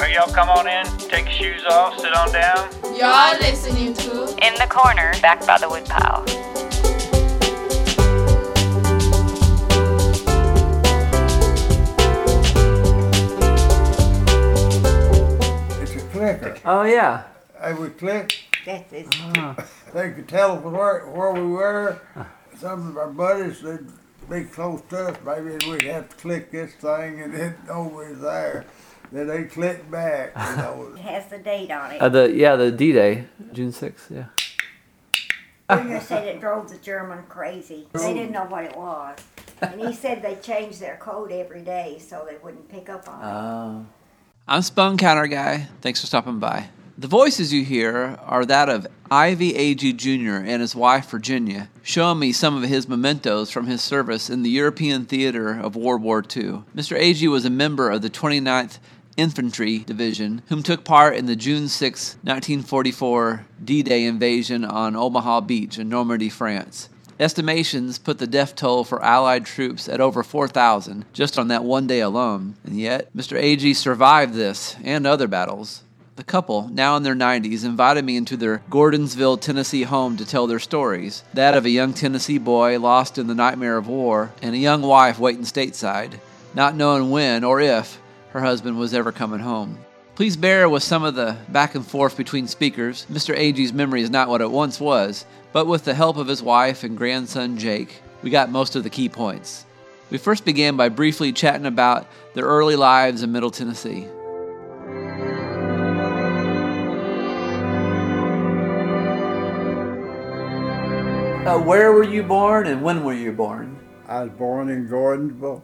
Alright, y'all come on in, take your shoes off, sit on down. You're listening to In the corner, back by the woodpile. It's a clicker. Oh yeah. They would click. That is, ah. They could tell where, where we were. Some of our buddies, they'd be close to us, maybe we'd have to click this thing and then over there. Then they click back, you know. it has the date on it. Uh, the yeah the D Day, June sixth. Yeah. Junior said it drove the German crazy. They didn't know what it was. And he said they changed their code every day so they wouldn't pick up on it. Oh. I'm Spun Counter Guy. Thanks for stopping by. The voices you hear are that of Ivy Agee Jr. and his wife Virginia, showing me some of his mementos from his service in the European theater of World War II. Mr. Agee was a member of the 29th Infantry Division, whom took part in the June 6, 1944 D Day invasion on Omaha Beach in Normandy, France. Estimations put the death toll for Allied troops at over 4,000 just on that one day alone, and yet Mr. Agee survived this and other battles. The couple, now in their 90s, invited me into their Gordonsville, Tennessee home to tell their stories that of a young Tennessee boy lost in the nightmare of war, and a young wife waiting stateside, not knowing when or if her husband was ever coming home. Please bear with some of the back and forth between speakers. Mr. Agee's memory is not what it once was, but with the help of his wife and grandson Jake, we got most of the key points. We first began by briefly chatting about their early lives in Middle Tennessee. Uh, where were you born and when were you born? I was born in Gordonsville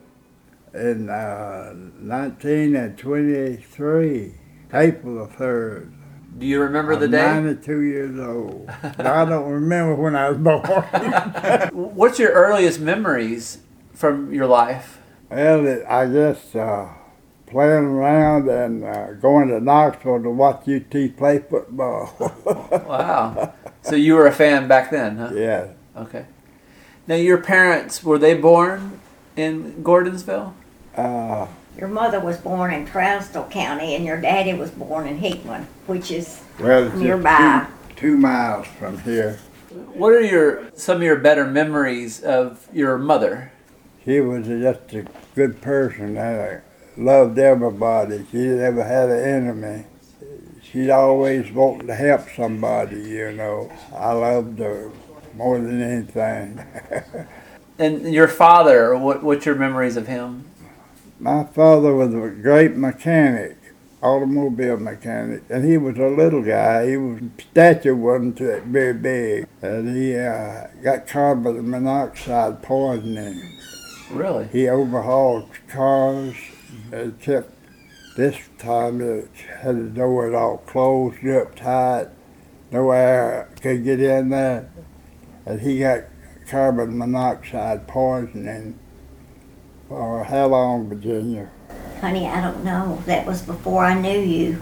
in uh, 1923, April the 3rd. Do you remember the I'm day? 92 years old. I don't remember when I was born. What's your earliest memories from your life? Well, it, I guess uh, playing around and uh, going to Knoxville to watch UT play football. Wow. so you were a fan back then, huh? yeah. Okay. Now your parents were they born in Gordonsville? Uh, Your mother was born in Trousdale County and your daddy was born in Hickman, which is well, it's just Nearby. Two, two miles from here. What are your some of your better memories of your mother? She was just a good person. I loved everybody. She never had an enemy. She'd always wanted to help somebody, you know. I loved her more than anything. And your father, what what's your memories of him? My father was a great mechanic, automobile mechanic, and he was a little guy. He was stature wasn't very big, and he uh, got carbon monoxide poisoning. Really? He overhauled cars and kept this time it had the doors all closed up tight. No air could get in there. And he got carbon monoxide poisoning for how long, Virginia? honey, I don't know. That was before I knew you.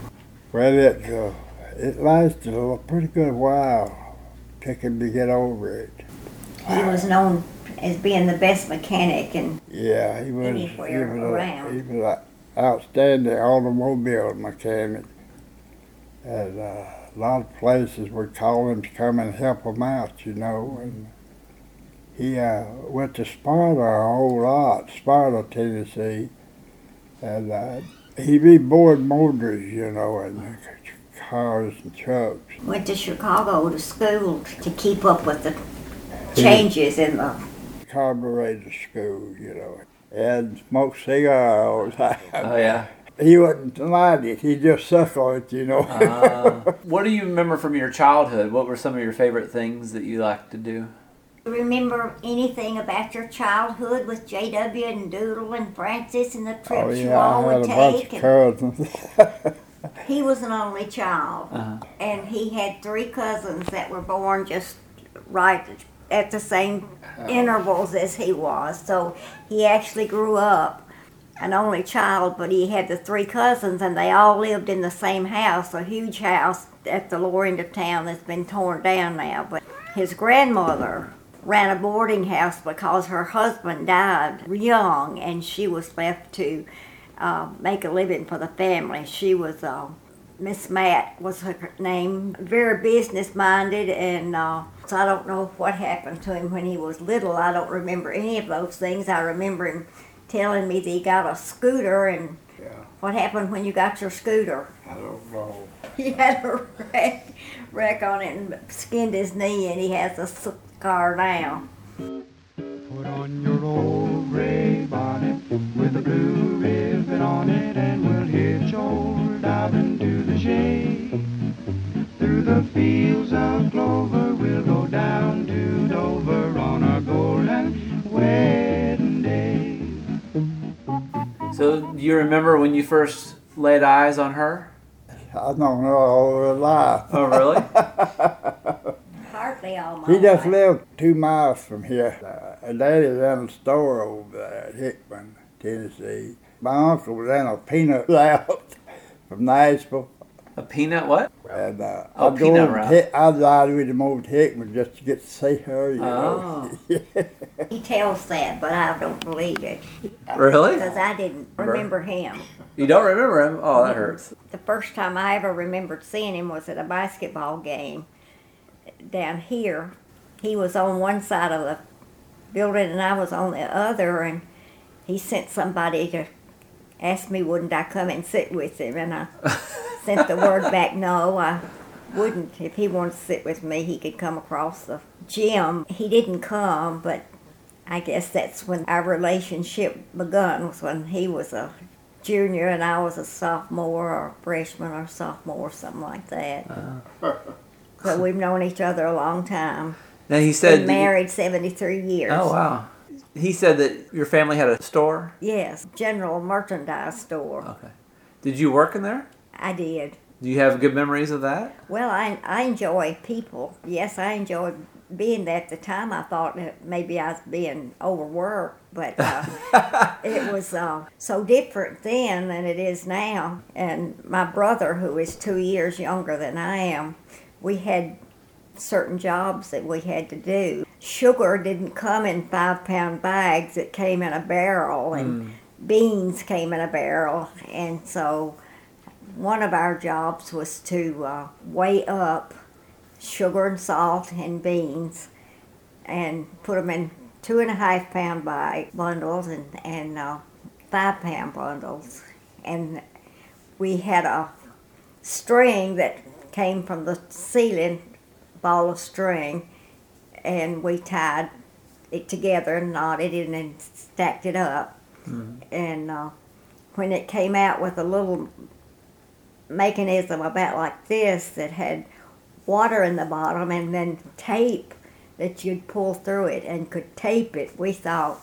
Well, it, uh, it lasted a pretty good while. Took him to get over it. He was known as being the best mechanic and Yeah, he was, he Anywhere was, around. a, he was an outstanding automobile mechanic. And uh, a lot of places would call him to come and help him out, you know. And he uh, went to Sparta a whole lot, Sparta, Tennessee. And uh, he rebored motors, you know, and cars and trucks. went to Chicago to school to keep up with the changes in the Carburetor school, you know. And smoked cigar all the time. Oh yeah. He wouldn't light it. He just suck on it, you know. Uh, what do you remember from your childhood? What were some of your favorite things that you liked to do? Remember anything about your childhood with JW and Doodle and Francis and the trips oh you yeah, all I had would a bunch of cousins. he was an only child, Uh-huh. and he had three cousins that were born just right at the same intervals as he was. So he actually grew up an only child, but he had the three cousins, and they all lived in the same house, a huge house at the lower end of town that's been torn down now. But his grandmother ran a boarding house because her husband died young, and she was left to uh, make a living for the family. She was uh, Miss Matt was her name, very business minded, and uh, so I don't know what happened to him when he was little. I don't remember any of those things. I remember him telling me that he got a scooter, and Yeah. what happened when you got your scooter? I don't know. He had a wreck, wreck on it and skinned his knee, and he has a scar now. Put on your old gray bonnet with a blue ribbon on it, and we'll hitch old out into the shade. Through the fields of clover, we'll go down to Dover on a golden wedding day. So, do you remember when you first laid eyes on her? I don't know all her life. Oh, really? Hardly all my He just life. lived two miles from here. Uh, a lady ran a store over there at Hickman, Tennessee. My uncle ran a peanut route from Nashville. a peanut what? And uh, Oh, I'd, peanut go to route. Hick- I'd ride with him over to Hickman just to get to see her, you Oh. know. He tells that, but I don't believe it Really? because I didn't remember him. You don't remember him? Oh, that hurts. The first time I ever remembered seeing him was at a basketball game down here. He was on one side of the building and I was on the other, and he sent somebody to ask me wouldn't I come and sit with him, and I sent the word back, no, I wouldn't. If he wanted to sit with me, he could come across the gym. He didn't come, but I guess that's when our relationship begun, was when he was a junior and I was a sophomore or freshman or sophomore, something like that. Uh-huh. so we've known each other a long time. Now he said. Been married 73 years. oh wow. He said that your family had a store. Yes, general merchandise store. Okay. Did you work in there? I did. Do you have good memories of that? Well, I, I enjoy people. Yes, I enjoyed being there. At the time, I thought that maybe I was being overworked, but uh, it was uh, so different then than it is now. And my brother, who is two years younger than I am, we had certain jobs that we had to do. Sugar didn't come in five pound bags, it came in a barrel, and beans came in a barrel. And so one of our jobs was to uh, weigh up sugar and salt and beans and put them in two and a half pound bag bundles and, and uh, five pound bundles. And we had a string that came from the ceiling, ball of string, and we tied it together and knotted it and stacked it up. And uh, when it came out with a little mechanism about like this that had water in the bottom and then tape that you'd pull through it and could tape it. We thought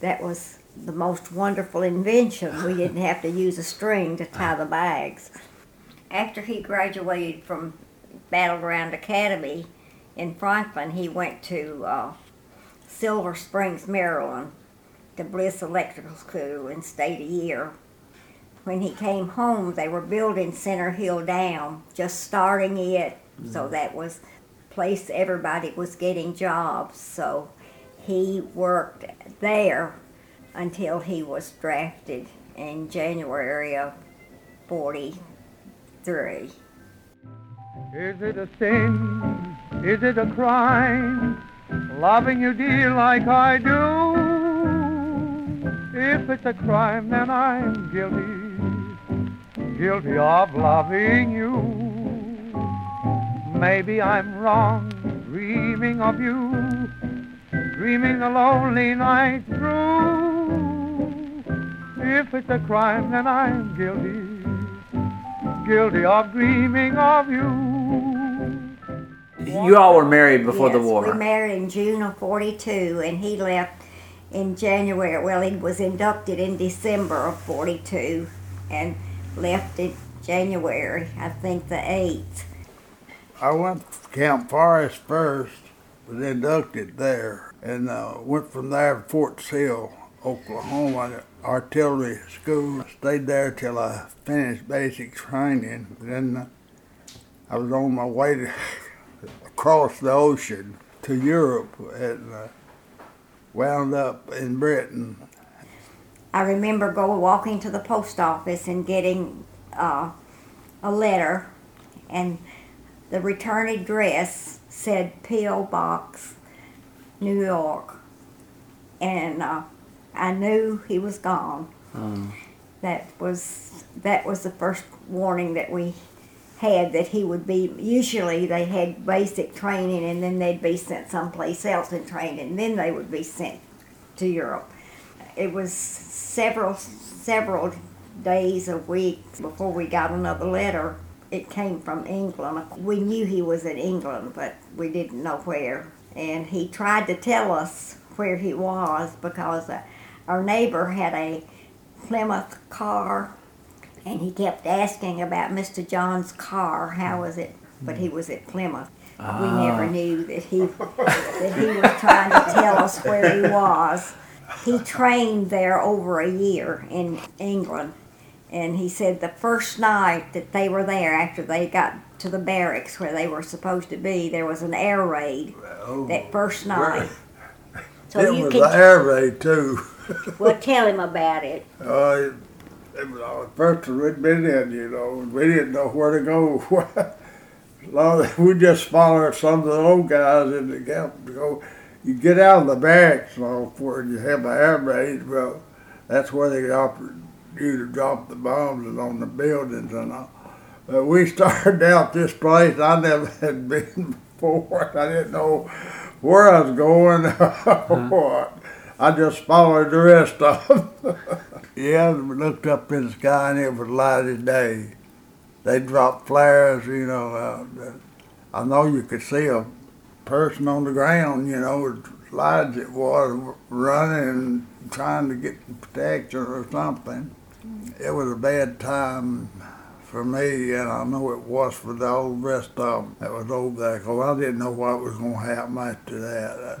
that was the most wonderful invention. We didn't have to use a string to tie the bags. After he graduated from Battleground Academy in Franklin, he went to uh, Silver Springs, Maryland, to Bliss Electrical School and stayed a year when he came home, they were building Center Hill Dam, just starting it. So that was place everybody was getting jobs. So he worked there until he was drafted in January of 43. Is it a sin? Is it a crime? Loving you, dear, like I do. If it's a crime, then I'm guilty. Guilty of loving you. Maybe I'm wrong, dreaming of you. Dreaming a lonely night through. If it's a crime, then I'm guilty. Guilty of dreaming of you. You all were married before the war. We married in June of 42, and he left in January. Well, he was inducted in December of 42 and left in January, I think the 8th. I went to Camp Forrest first, was inducted there, and uh, went from there to Fort Sill, Oklahoma, artillery school. I Stayed there till I finished basic training. Then uh, I was on my way to across the ocean to Europe and uh, wound up in Britain. I remember going walking to the post office and getting uh, a letter, and the return address said P.O. Box, New York, and uh, I knew he was gone. That was that was the first warning that we had that he would be. Usually they had basic training and then they'd be sent someplace else and trained and Then they would be sent to Europe. It was several several days a week before we got another letter. It came from England. We knew he was in England, but we didn't know where. And he tried to tell us where he was because uh, our neighbor had a Plymouth car and he kept asking about Mr. John's car. How was it? But he was at Plymouth. We ah. never knew that he that he was trying to tell us where he was. He trained there over a year in England, and he said the first night that they were there, after they got to the barracks where they were supposed to be, there was an air raid oh, that first night. So it you was can an air raid too. Well tell him about it. Uh, it, it was our first we'd been in, you know, and we didn't know where to go. Long we just followed some of the old guys in the camp to go. You get out of the barracks, you know, before you have an air raid. Well, that's where they offered you to drop the bombs on the buildings and all. But we started out this place. I never had been before. I didn't know where I was going or what. I just followed the rest of them. yeah, looked up in the sky and it was light as day. They dropped flares, you know. Uh, I know you could see a person on the ground, you know, as light as it was, running, trying to get protection or something. It was a bad time for me, and I know it was for the whole rest of them that was over there, 'cause I didn't know what was going to happen after that.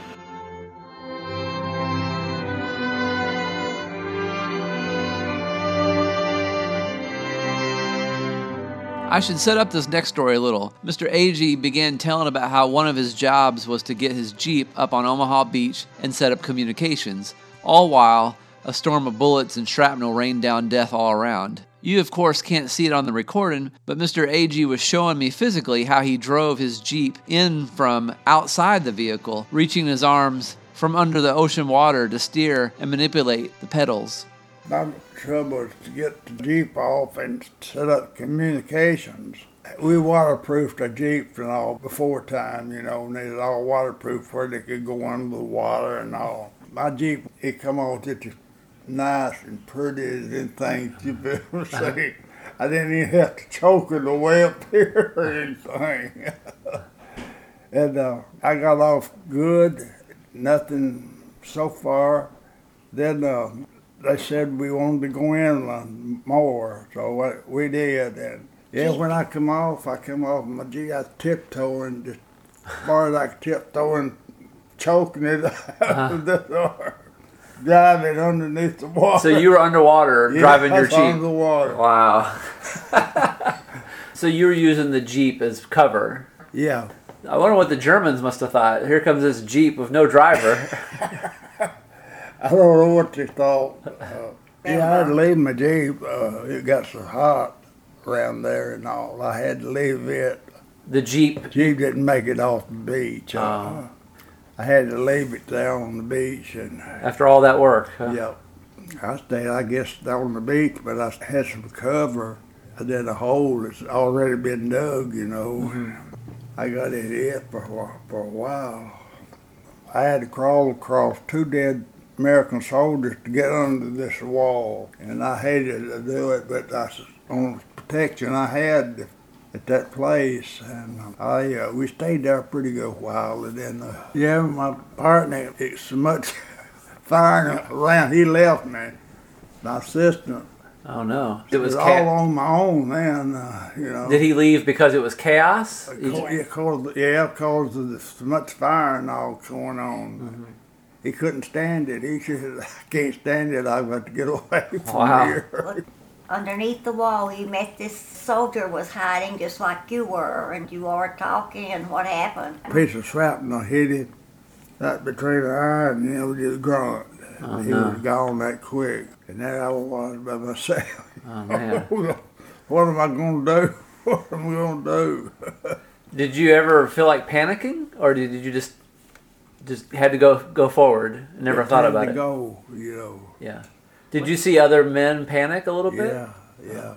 I should set up this next story a little. Mr. Agee began telling about how one of his jobs was to get his Jeep up on Omaha Beach and set up communications, all while a storm of bullets and shrapnel rained down death all around. You, of course, can't see it on the recording, but Mr. Agee was showing me physically how he drove his Jeep in from outside the vehicle, reaching his arms from under the ocean water to steer and manipulate the pedals. My trouble is to get the Jeep off and set up communications. We waterproofed the Jeeps and all before time, you know, and they was all waterproof where they could go under the water and all. My Jeep, it come on just as nice and pretty as anything you've ever seen. I didn't even have to choke it away up here or anything. and uh, I got off good, nothing so far. Then uh, they said we wanted to go inland more, so what we did. And yeah, when I come off, I come off my G, I tiptoeing just as far as I could tiptoe and choking it out of uh-huh. the door, driving underneath the water. So you were underwater Yeah, driving your Jeep. the water. Wow. so you were using the Jeep as cover. Yeah, I wonder what the Germans must have thought. Here comes this Jeep with no driver. I don't know what they thought. Uh, yeah, I had to leave my Jeep. Uh, it got so hot around there and all. I had to leave it. the Jeep. Jeep didn't make it off the beach. Uh, Oh. I had to leave it there on the beach, and After all that work. huh? yeah, I stayed. I guess on the beach, but I had some cover. I did a hole that's already been dug. You know, I got it in for for a while. I had to crawl across two dead American soldiers to get under this wall, and I hated to do it, but I on protection I had at that place, and I uh, we stayed there a pretty good while, and then uh, yeah, my partner it's so much firing around. He left me. My assistant Oh no! It It was was all on my own then, uh, you know. Did he leave because it was chaos? Co- Yeah, cause, yeah, cause of the, so much fire and all going on. Mm-hmm. He couldn't stand it. He said, "I can't stand it. I've got to get away from Wow. here." Underneath the wall, he met this soldier was hiding just like you were, and you were talking, and what happened? A piece of shrapnel hit him right between the eye, and you was just grunt. Oh, he no. was gone that quick, and there I was by myself. Oh man! what am I gonna do? What am I gonna do? Did you ever feel like panicking, or did you just just had to go go forward? Never It thought about to it. Go, you know. Yeah. Did you see other men panic a little bit? Yeah, yeah.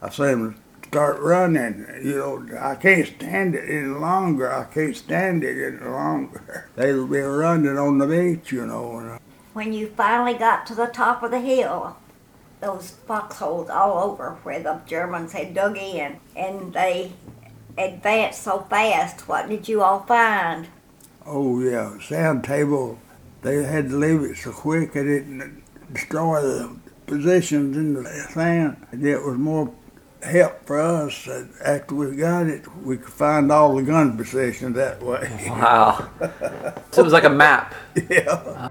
I saw them start running. You know, I can't stand it any longer. I can't stand it any longer. They'll be running on the beach, you know. Uh, When you finally got to the top of the hill, those foxholes all over where the Germans had dug in, and they advanced so fast. What did you all find? Oh yeah, sand table. They had to leave it so quick it didn't destroy the positions in the sand. And it was more help for us that after we got it, we could find all the gun positions that way. Wow. so it was like a map. yeah.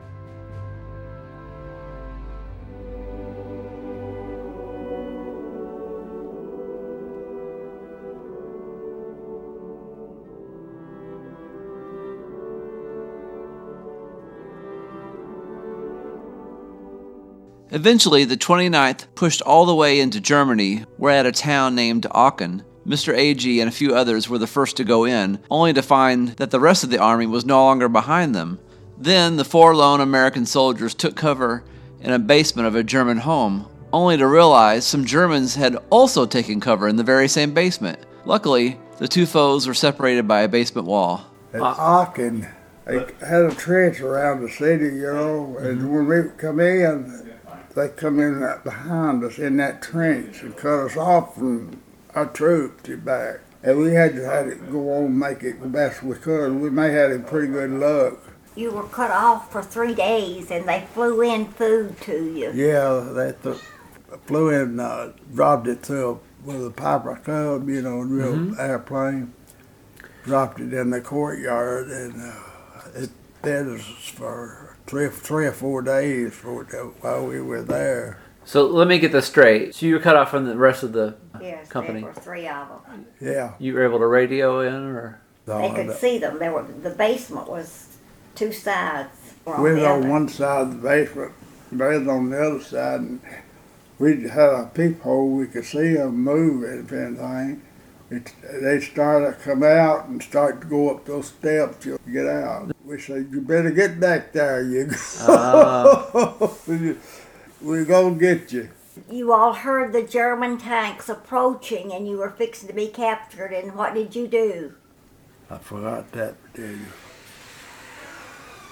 Eventually, the 29th pushed all the way into Germany, where at a town named Aachen, Mr. Agee and a few others were the first to go in, only to find that the rest of the army was no longer behind them. Then the four lone American soldiers took cover in a basement of a German home, only to realize some Germans had also taken cover in the very same basement. Luckily, the two foes were separated by a basement wall. At Aachen, they had a trench around the city, you know, and when we come in, they come in right behind us in that trench and cut us off from our troops to back. And we had to have it go on and make it the best we could. We may have had pretty good luck. You were cut off for three days, and they flew in food to you. Yeah, they th- flew in, uh, dropped it through with a Piper Cub, you know, real airplane. Dropped it in the courtyard, and uh, it fed us for three, three or four days for, while we were there. So let me get this straight. So you were cut off from the rest of the. Yes, Company. there were three of them. Yeah. You were able to radio in, or They could see them. There were the basement was two sides. were We on was on one side of the basement, they was on the other side, and we had a peephole. We could see them move if anything. It, they started to come out and start to go up those steps to get out. We said, "You better get back there, you." Ah. We're gonna get you. You all heard the German tanks approaching, and you were fixing to be captured. And what did you do? I forgot that, did you?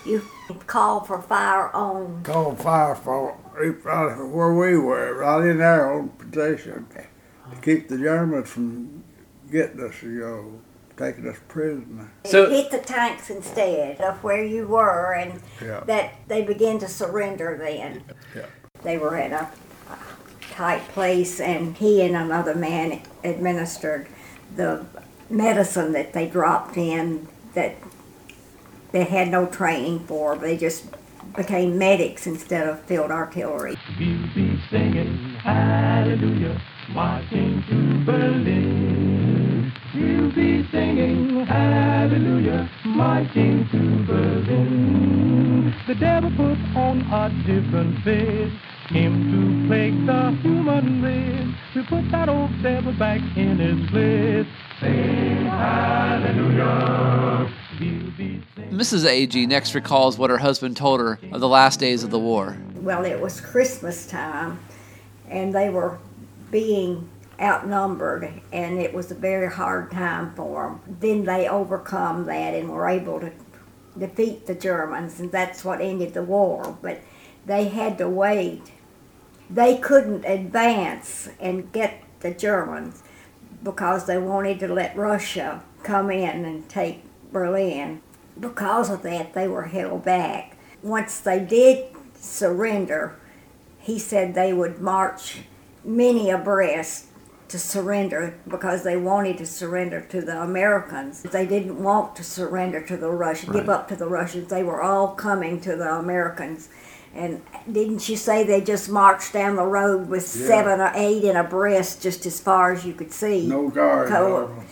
You called for fire on. Called fire for right where we were, right in our own position, to keep the Germans from getting us, you know, taking us prisoner. So- hit the tanks instead of where you were, and Yeah. that they began to surrender. Then Yeah. they were in a tight place, and he and another man administered the medicine that they dropped in that they had no training for. They just became medics instead of field artillery. We'll be singing hallelujah, marching to Berlin. We'll be singing hallelujah, marching to Berlin. The devil put on a different face, came to plague the human race. We put that old devil back in his place. Sing hallelujah. We'll be. Mrs. Agee next recalls what her husband told her of the last days of the war. well, it was Christmas time, and they were being outnumbered, and it was a very hard time for them. Then they overcome that and were able to defeat the Germans, and that's what ended the war. But they had to wait. They couldn't advance and get the Germans because they wanted to let Russia come in and take Berlin. Because of that, they were held back. Once they did surrender, he said they would march many abreast to surrender because they wanted to surrender to the Americans. They didn't want to surrender to the Russians, give up to the Russians. They were all coming to the Americans. And didn't you say they just marched down the road with Yeah. seven or eight in abreast just as far as you could see? No guard. Co- on 'em.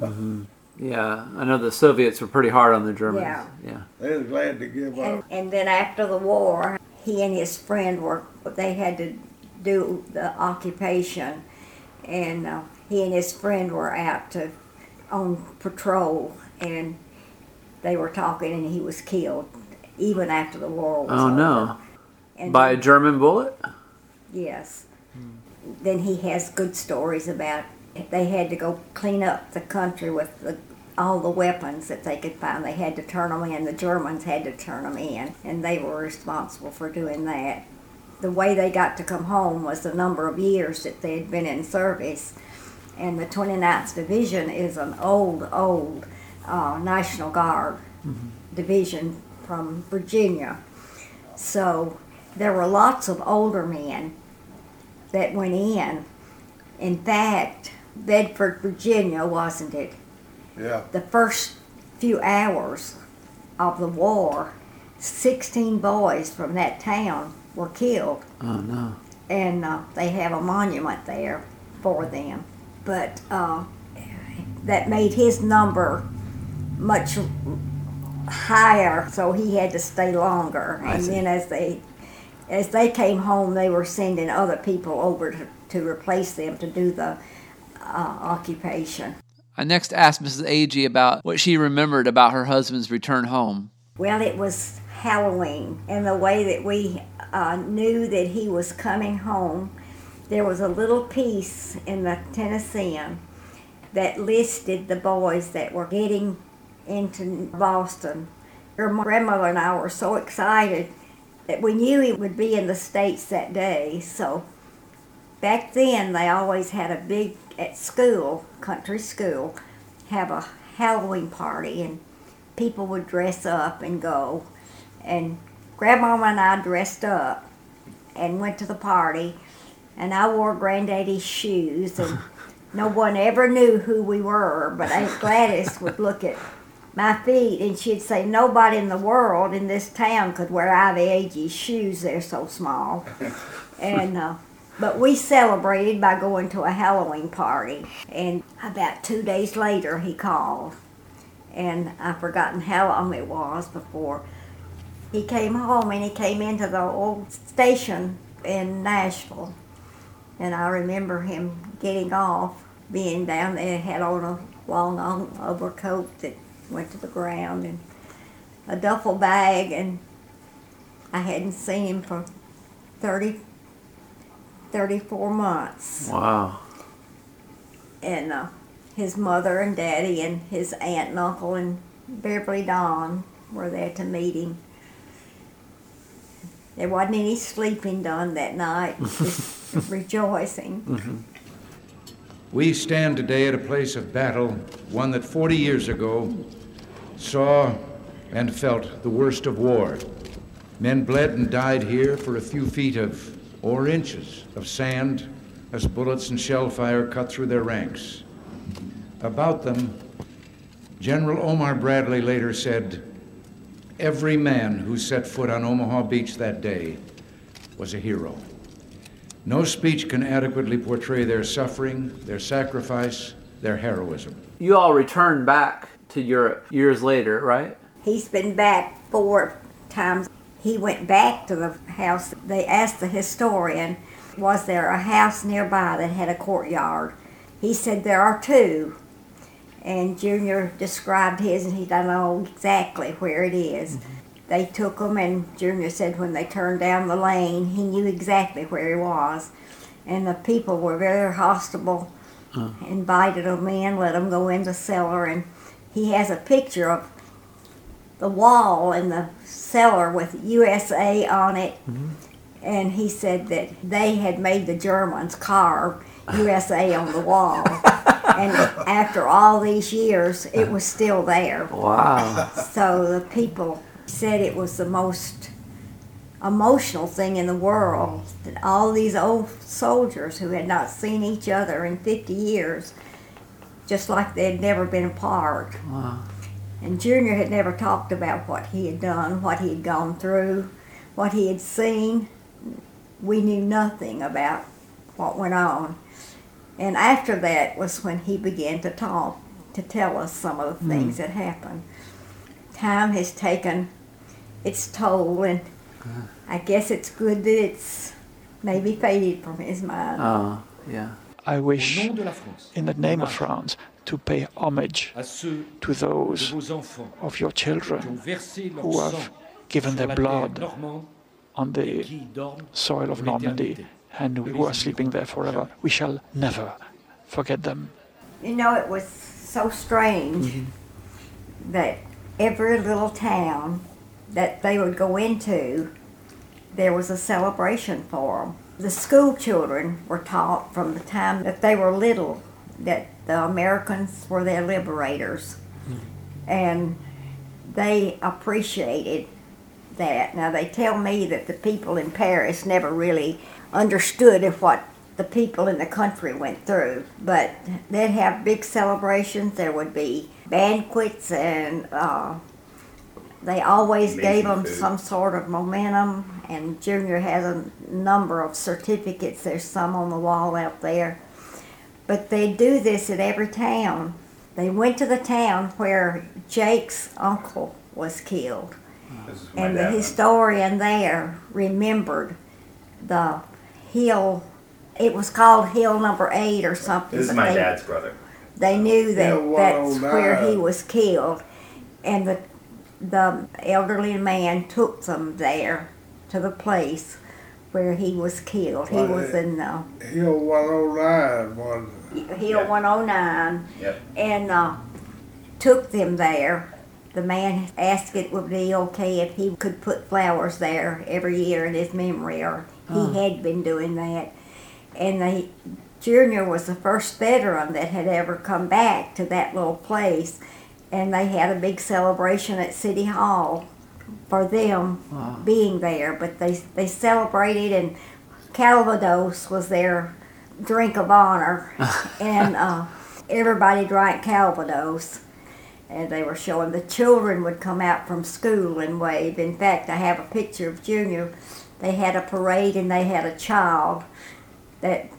Mm-hmm. Yeah, I know the Soviets were pretty hard on the Germans. Yeah. yeah. They was glad to give And, up. and then after the war, he and his friend were, they had to do the occupation. And uh, he and his friend were out to, on patrol and they were talking and he was killed even after the war was Oh over. no! And By a German bullet? Yes. Then he has good stories about they had to go clean up the country with the, all the weapons that they could find. They had to turn them in. The Germans had to turn them in, and they were responsible for doing that. The way they got to come home was the number of years that they had been in service. And the 29th Division is an old, old uh, National Guard division from Virginia. So there were lots of older men that went in. In fact, Bedford, Virginia, wasn't it? Yeah. The first few hours of the war, 16 boys from that town were killed, Oh no! and uh, they have a monument there for them. But uh, that made his number much higher, so he had to stay longer. I And see. then as they as they came home, they were sending other people over to, to replace them to do the uh, occupation. I next asked Mrs. Agee about what she remembered about her husband's return home. Well, it was Halloween, and the way that we uh, knew that he was coming home, there was a little piece in the Tennessean that listed the boys that were getting into Boston. Her grandmother and I were so excited that we knew he would be in the States that day. So back then, they always had a big, at school, country school, have a Halloween party, and people would dress up and go. And Grandmama and I dressed up and went to the party, and I wore Granddaddy's shoes, and no one ever knew who we were, but Aunt Gladys would look at my feet and she'd say, Nobody in the world in this town could wear Ivy Agee's shoes, they're so small. and uh, but we celebrated by going to a Halloween party, and about two days later he called, and I've forgotten how long it was before he came home, and he came into the old station in Nashville, and I remember him getting off, being down there, had on a long on- overcoat that went to the ground, and a duffel bag, and I hadn't seen him for 30, 34 months. Wow! And uh, his mother and daddy and his aunt and uncle and Beverly Dawn were there to meet him. There wasn't any sleeping done that night, just rejoicing. Mm-hmm. We stand today at a place of battle, one that 40 years ago saw and felt the worst of war. Men bled and died here for a few feet of, or inches, of sand as bullets and shell fire cut through their ranks. About them, General Omar Bradley later said, Every man who set foot on Omaha Beach that day was a hero. No speech can adequately portray their suffering, their sacrifice, their heroism. You all returned back to Europe years later, right? He's been back four times. He went back to the house. They asked the historian, was there a house nearby that had a courtyard? He said there are two. And Junior described his, and he don't know exactly where it is. Mm-hmm. They took him, and Junior said when they turned down the lane, he knew exactly where he was. And the people were very hospitable, invited him in, let him go in the cellar, and he has a picture of the wall in the cellar with USA on it. Mm-hmm. And he said that they had made the Germans carve USA on the wall. and after all these years, it was still there. Wow! So the people said it was the most emotional thing in the world that all these old soldiers who had not seen each other in 50 years, just like they had never been apart. Wow. And Junior had never talked about what he had done, what he had gone through, what he had seen. We knew nothing about what went on. And after that was when he began to talk, to tell us some of the mm-hmm. things that happened. Time has taken its toll, and uh-huh. I guess it's good that it's maybe faded from his mind. Oh, yeah. I wish, in the name of France, to pay homage to those of your children who have given their blood on the soil of Normandy and who are sleeping there forever. We shall never forget them. You know, it was so strange mm-hmm. that every little town that they would go into, there was a celebration for them. The school children were taught from the time that they were little that the Americans were their liberators. Mm-hmm. And they appreciated that. Now, they tell me that the people in Paris never really understood of what the people in the country went through, but they'd have big celebrations. There would be banquets, and uh, they always gave them some sort of momentum. And Junior has a number of certificates. There's some on the wall out there. But they do this at every town. They went to the town where Jake's uncle was killed. And the historian there remembered the hill, it was called Hill Number Eight or something. This is my they- dad's brother. They knew that Hill that's where he was killed. And the, the elderly man took them there to the place where he was killed. He was it- in uh, Hill 109 was Hill 109 Yep. and uh, took them there. The man asked it would be okay if he could put flowers there every year in his memory, or he had been doing that. And the junior was the first veteran that had ever come back to that little place, and they had a big celebration at City Hall for them being there. But they they celebrated, and Calvados was their drink of honor, and uh, everybody drank Calvados. And they were showing the children would come out from school and wave. In fact, I have a picture of Junior. They had a parade and they had a child that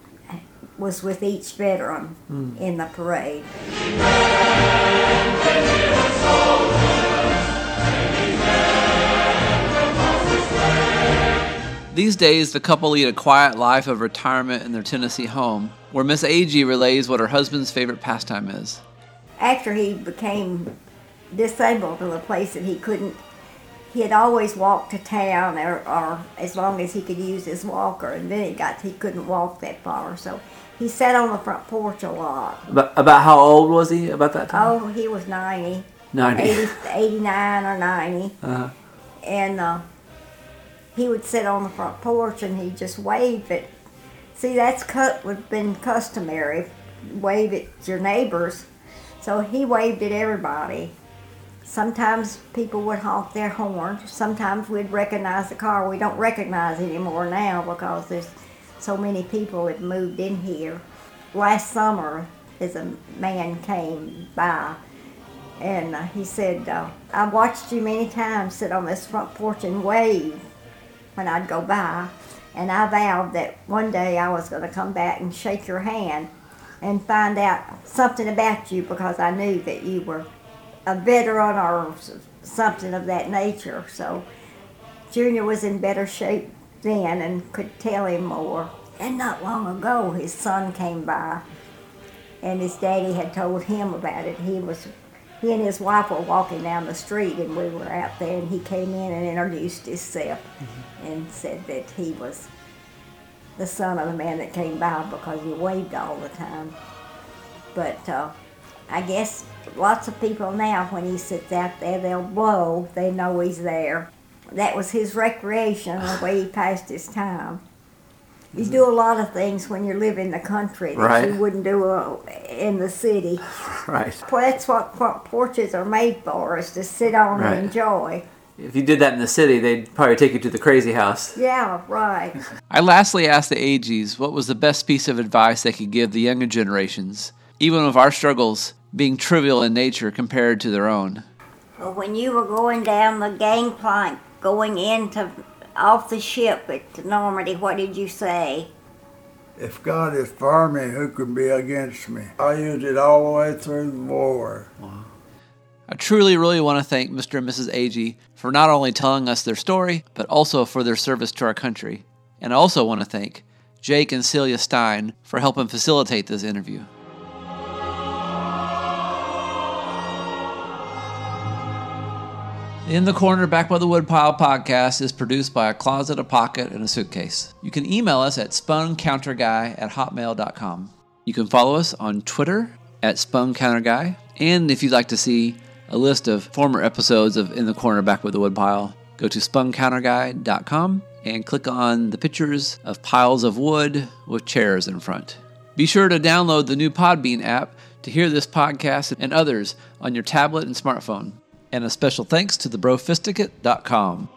was with each veteran hmm. in the parade. These days, the couple lead a quiet life of retirement in their Tennessee home, where Miss Agee relays what her husband's favorite pastime is. after he became disabled to the place that he couldn't, he had always walked to town or, or as long as he could use his walker, and then he got he couldn't walk that far, so he sat on the front porch a lot. About, about how old was he about that time? Oh, he was 90, 90. 80, 89 or 90, Uh-huh. and uh, he would sit on the front porch and he'd just wave it. See, that's cut would been customary, wave at your neighbors. So he waved at everybody. Sometimes people would honk their horn. Sometimes we'd recognize the car. We don't recognize anymore now because there's so many people that moved in here. Last summer, as a man came by, and uh, he said, uh, "I watched you many times sit on this front porch and wave when I'd go by, and I vowed that one day I was going to come back and shake your hand and find out something about you because I knew that you were a veteran or something of that nature. So Junior was in better shape then and could tell him more. And not long ago, his son came by, and his daddy had told him about it. He was, he and his wife were walking down the street, and we were out there, and he came in and introduced himself, and said that he was the son of the man that came by because he waved all the time. But uh, I guess lots of people now, when he sits out there, they'll blow. They know he's there. That was his recreation, the way he passed his time. You do a lot of things when you live in the country that Right. you wouldn't do uh, in the city. Right. Well, that's what front porches are made for, is to sit on Right. and enjoy. If you did that in the city, they'd probably take you to the crazy house. Yeah, right. I lastly asked the Agees what was the best piece of advice they could give the younger generations, even with our struggles being trivial in nature compared to their own. Well, when you were going down the gangplank, going into off the ship at Normandy, what did you say? If God is for me, who can be against me? I used it all the way through the war. I truly, really want to thank Mr. and Mrs. Agee for not only telling us their story, but also for their service to our country. And I also want to thank Jake and Celia Stein for helping facilitate this interview. In the Corner Back by the Woodpile podcast is produced by a closet, a pocket, and a suitcase. You can email us at spuncounterguy at hotmail.com. You can follow us on Twitter at spuncounterguy. And if you'd like to see a list of former episodes of In the Corner Back by the Woodpile, go to spuncounterguy.com and click on the pictures of piles of wood with chairs in front. Be sure to download the new Podbean app to hear this podcast and others on your tablet and smartphone. And a special thanks to thebrofisticate.com.